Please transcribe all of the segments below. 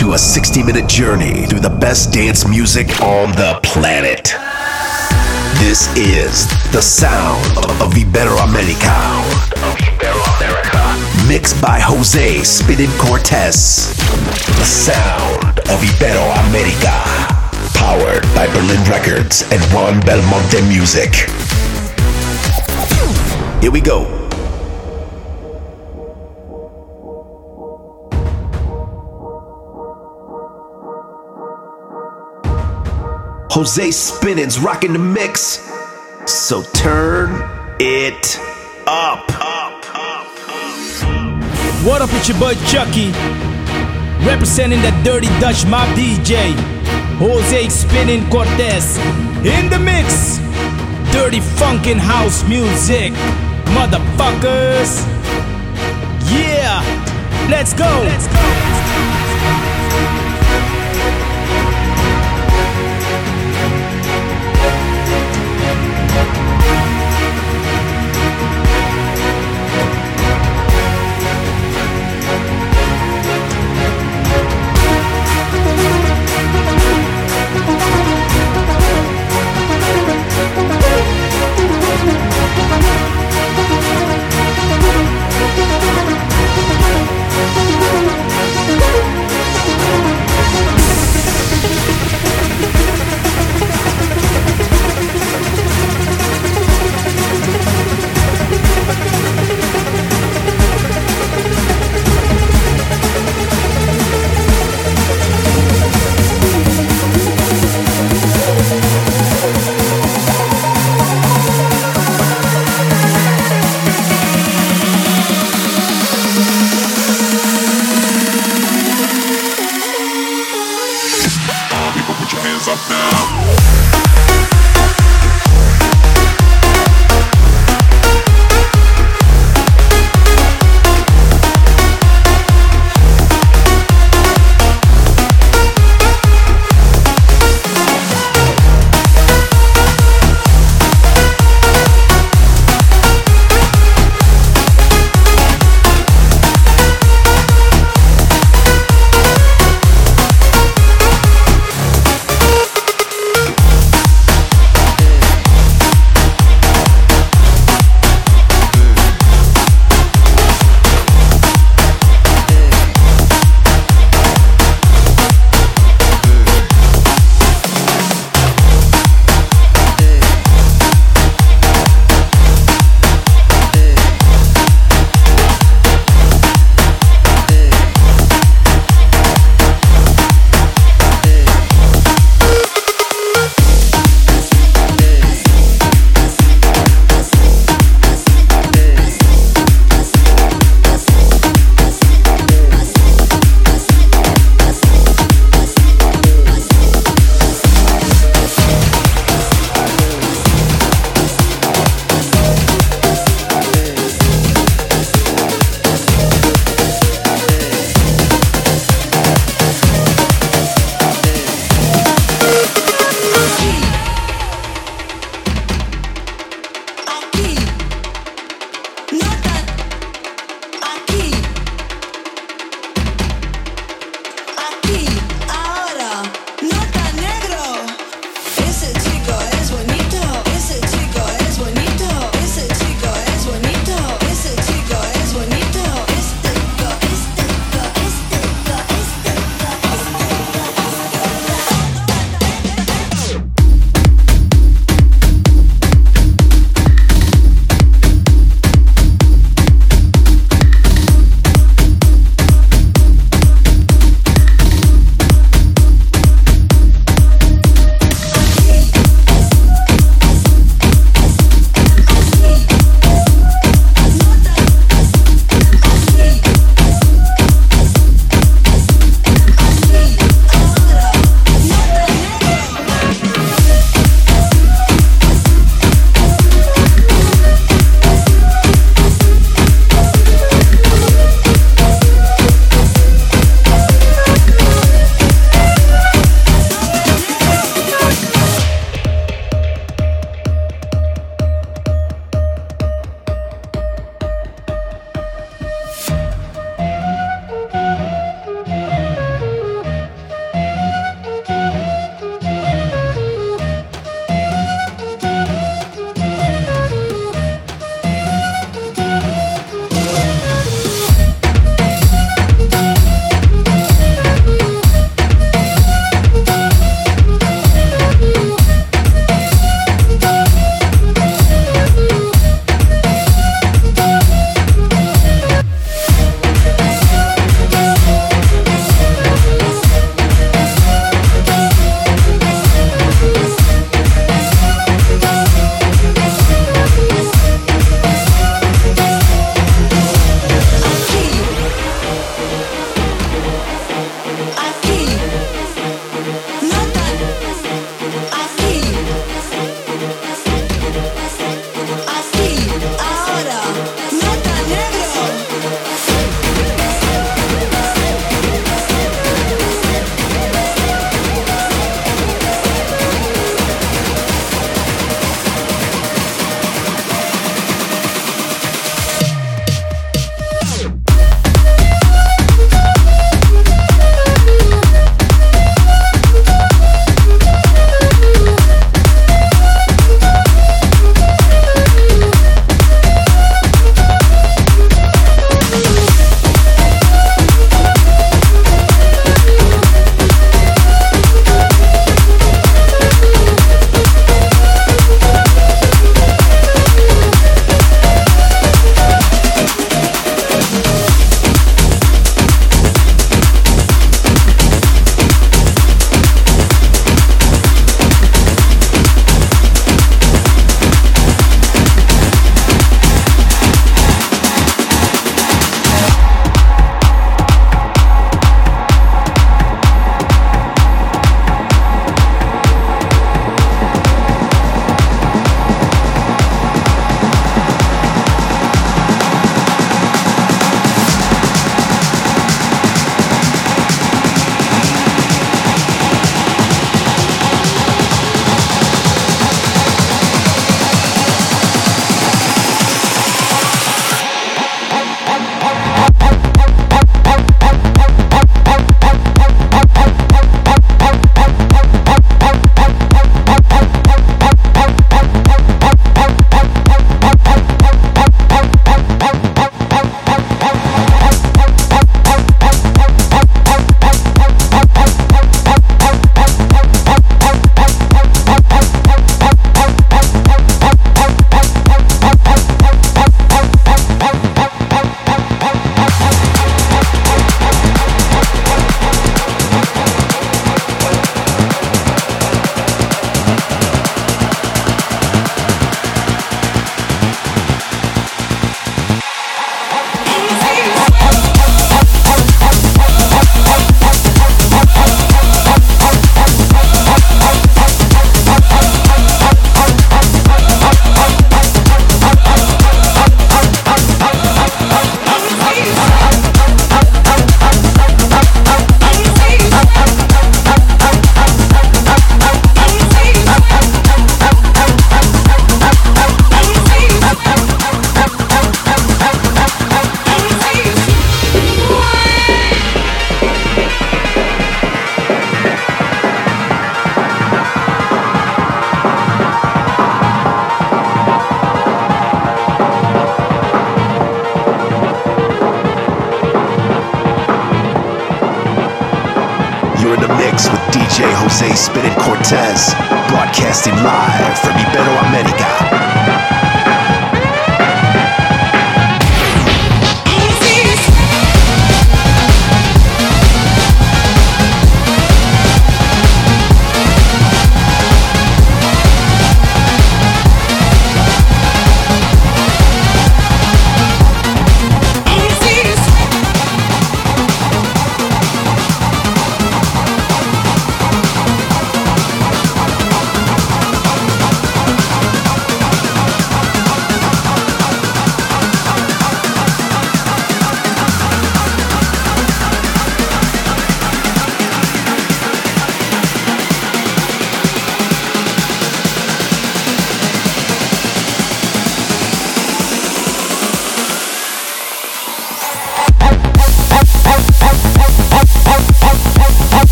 to a 60 minute journey through the best dance music on the planet. This is the sound of Iberoamerica. Mixed by Jose Spinnin Cortez. The sound of Iberoamerica. Powered by Berlin Records and Juan Belmonte Music. Here we go. Jose Spinnin's rocking the mix. So turn it up. What up, it's your boy Chuckie, representing the Dirty Dutch Mob DJ, Jose Spinnin Cortez, in the mix. Dirty funkin' house music, motherfuckers. Yeah, let's go. Let's go. hands up now.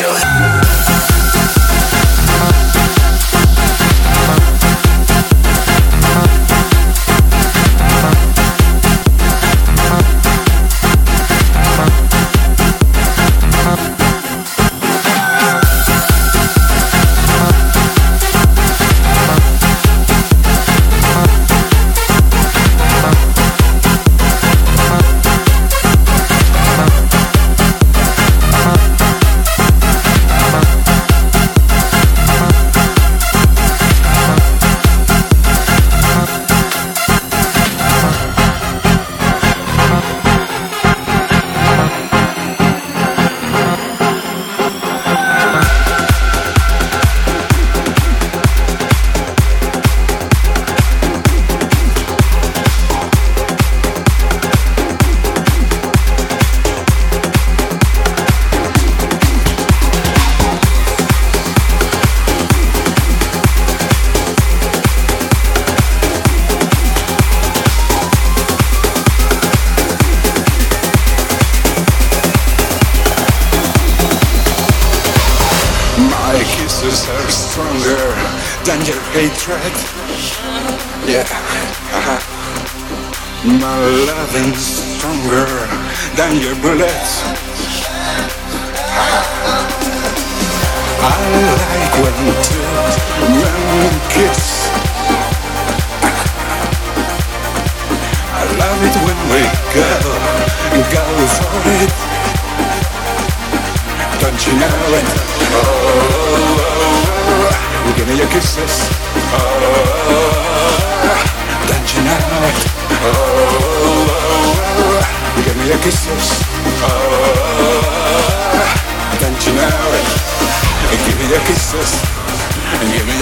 your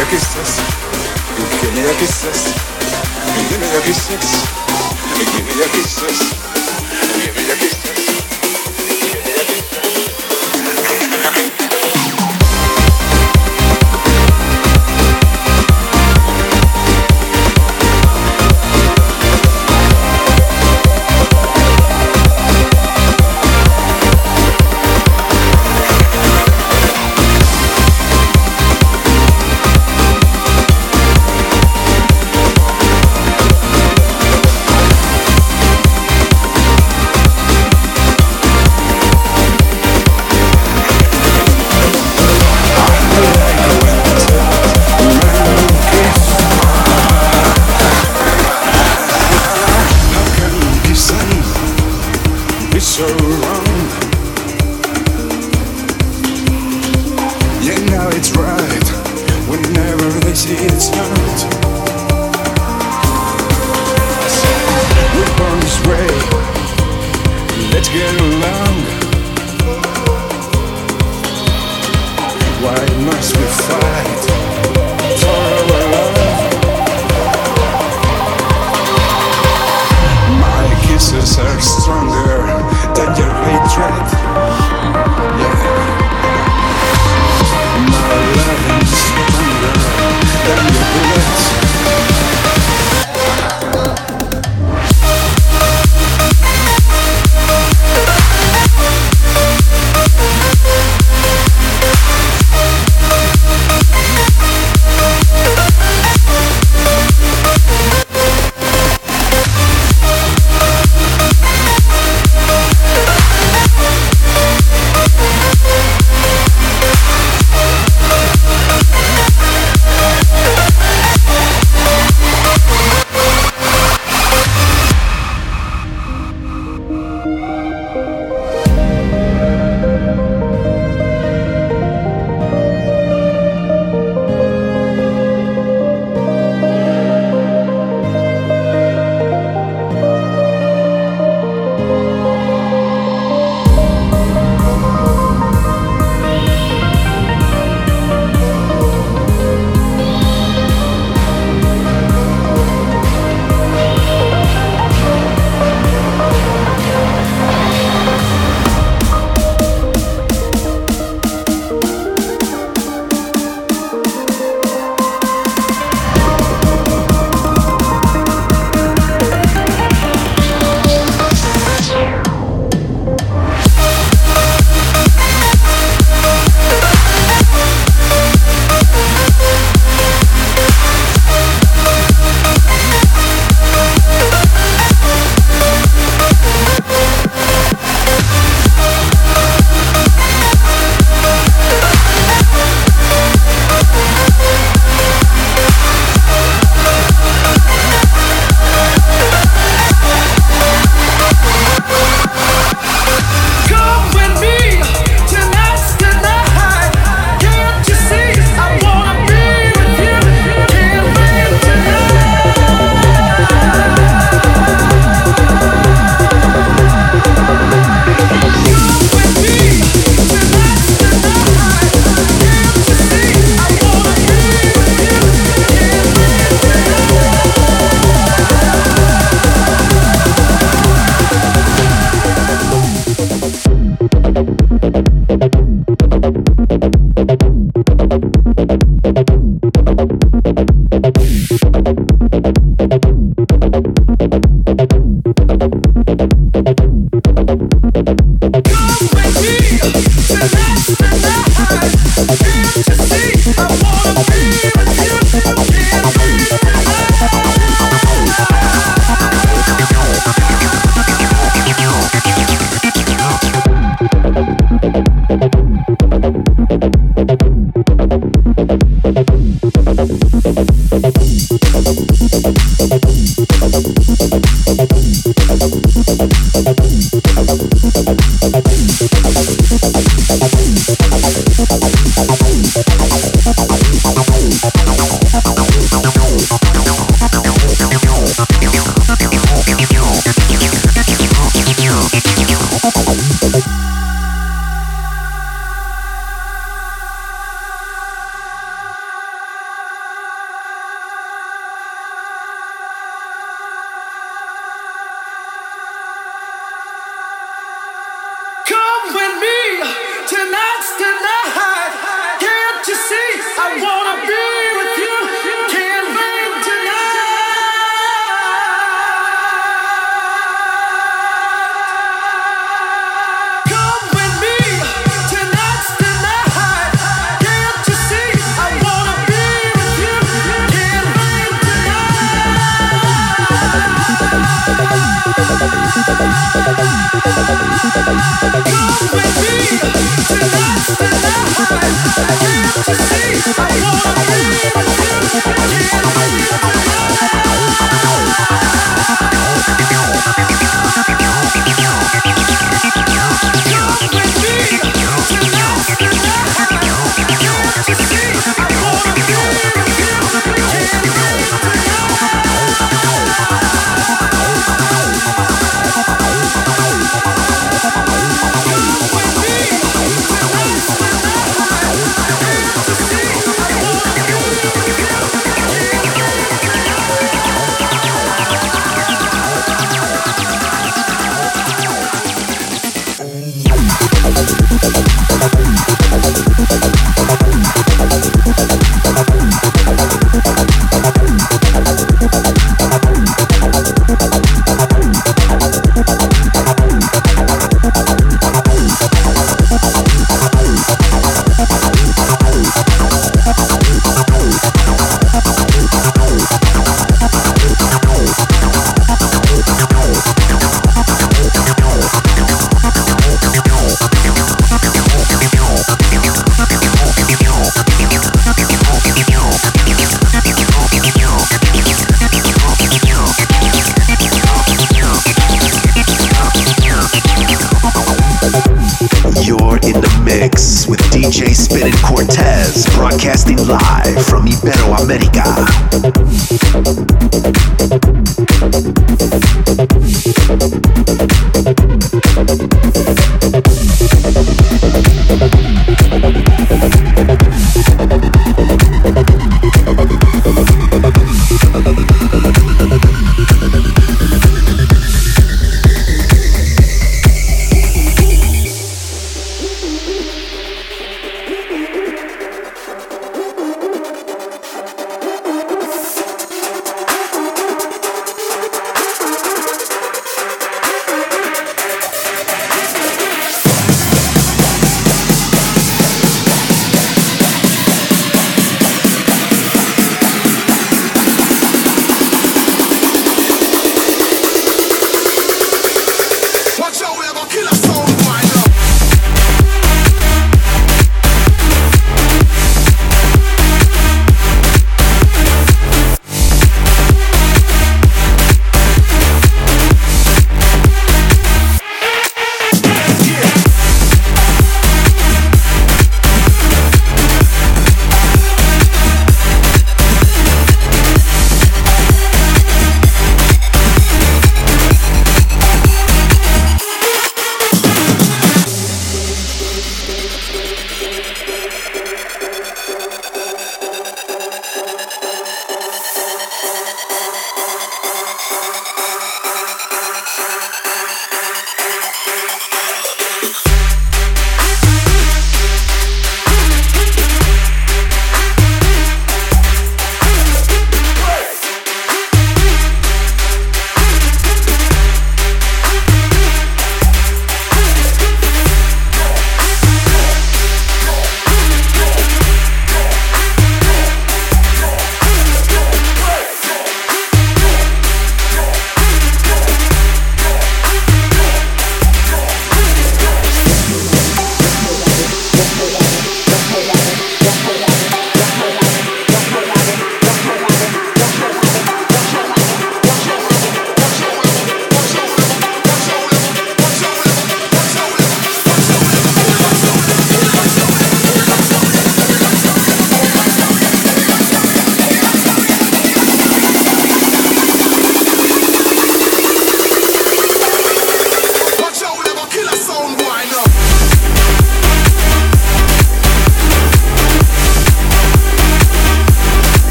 your kisses. Give me your kisses. You give me your kisses. You give me your kisses. You give me your kisses.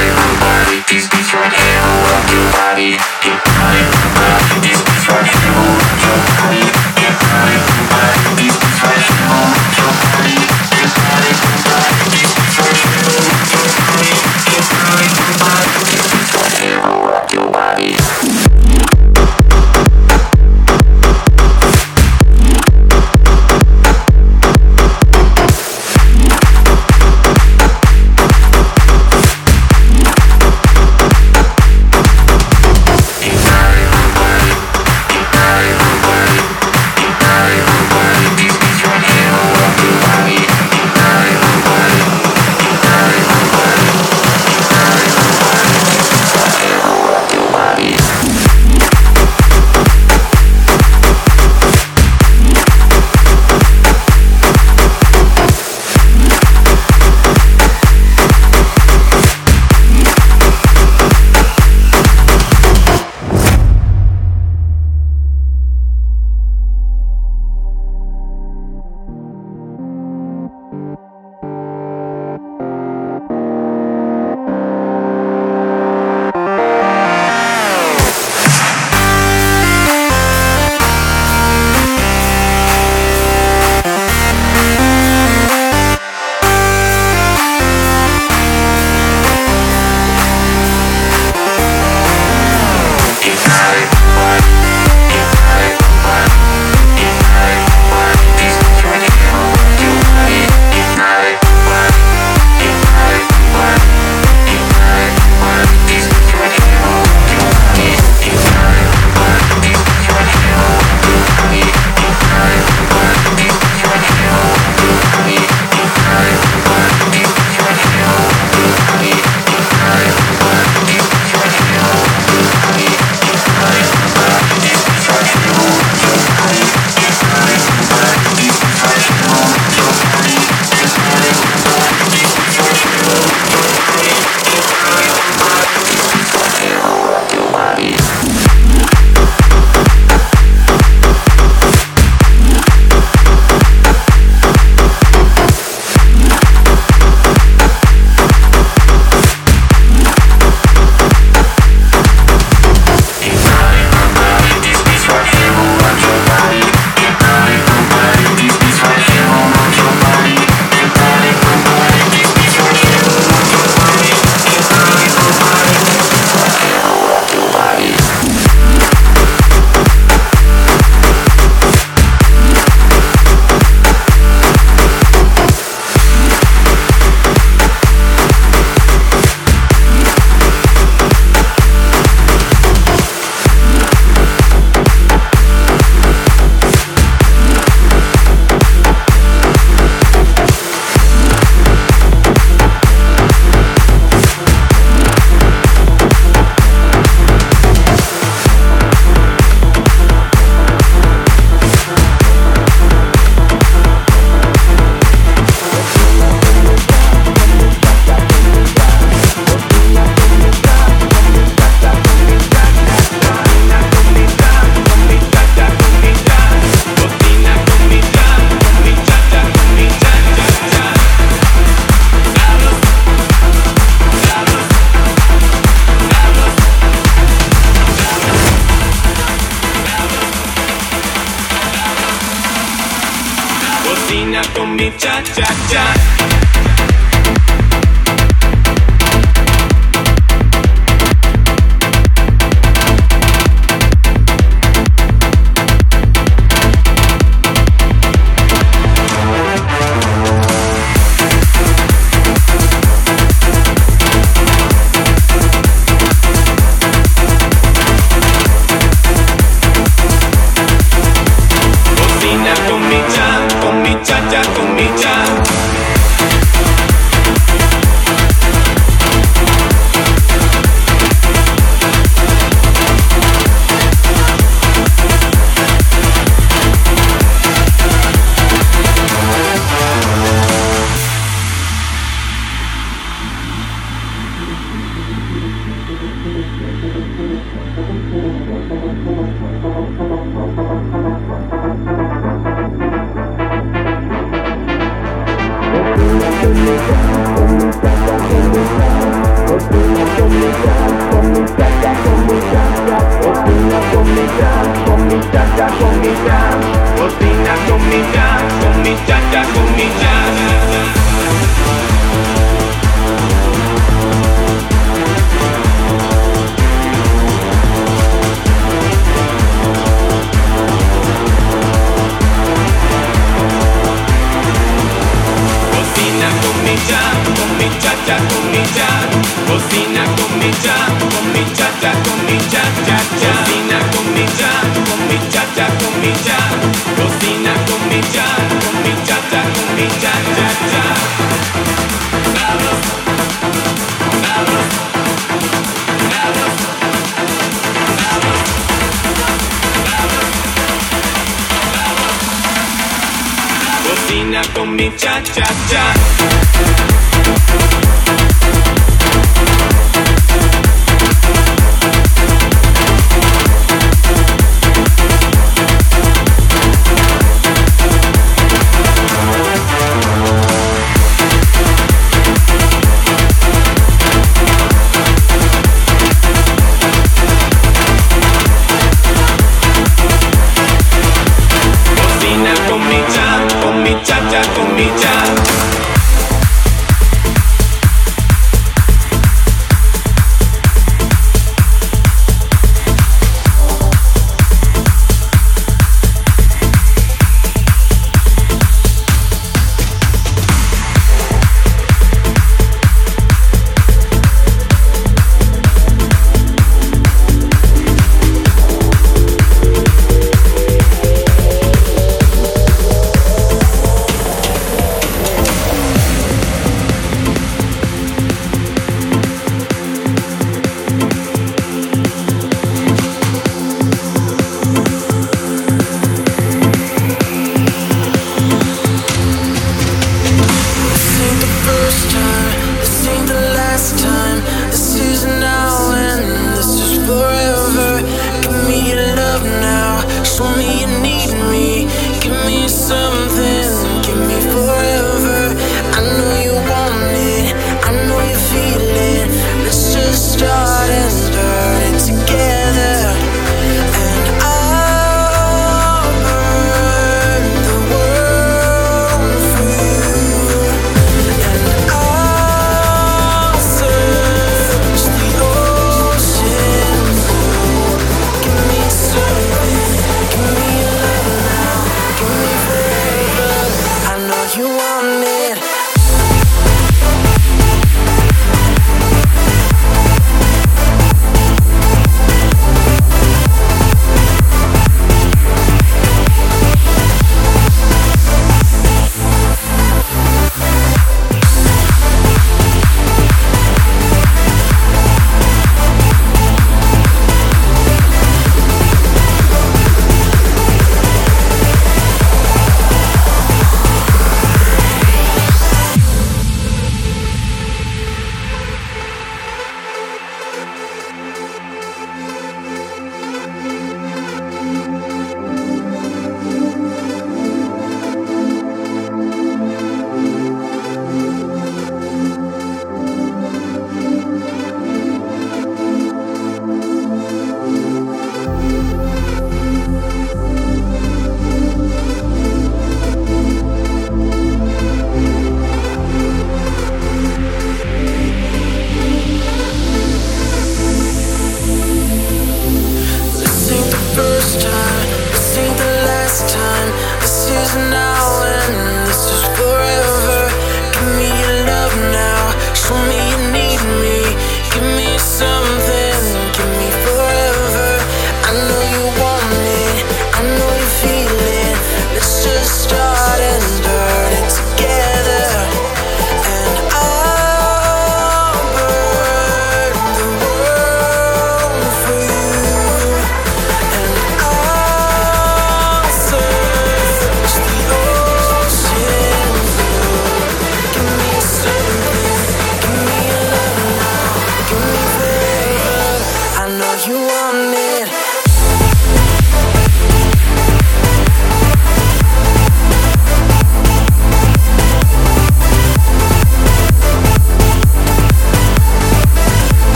Everybody. These beats right here rock your body.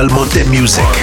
Belmonte Music.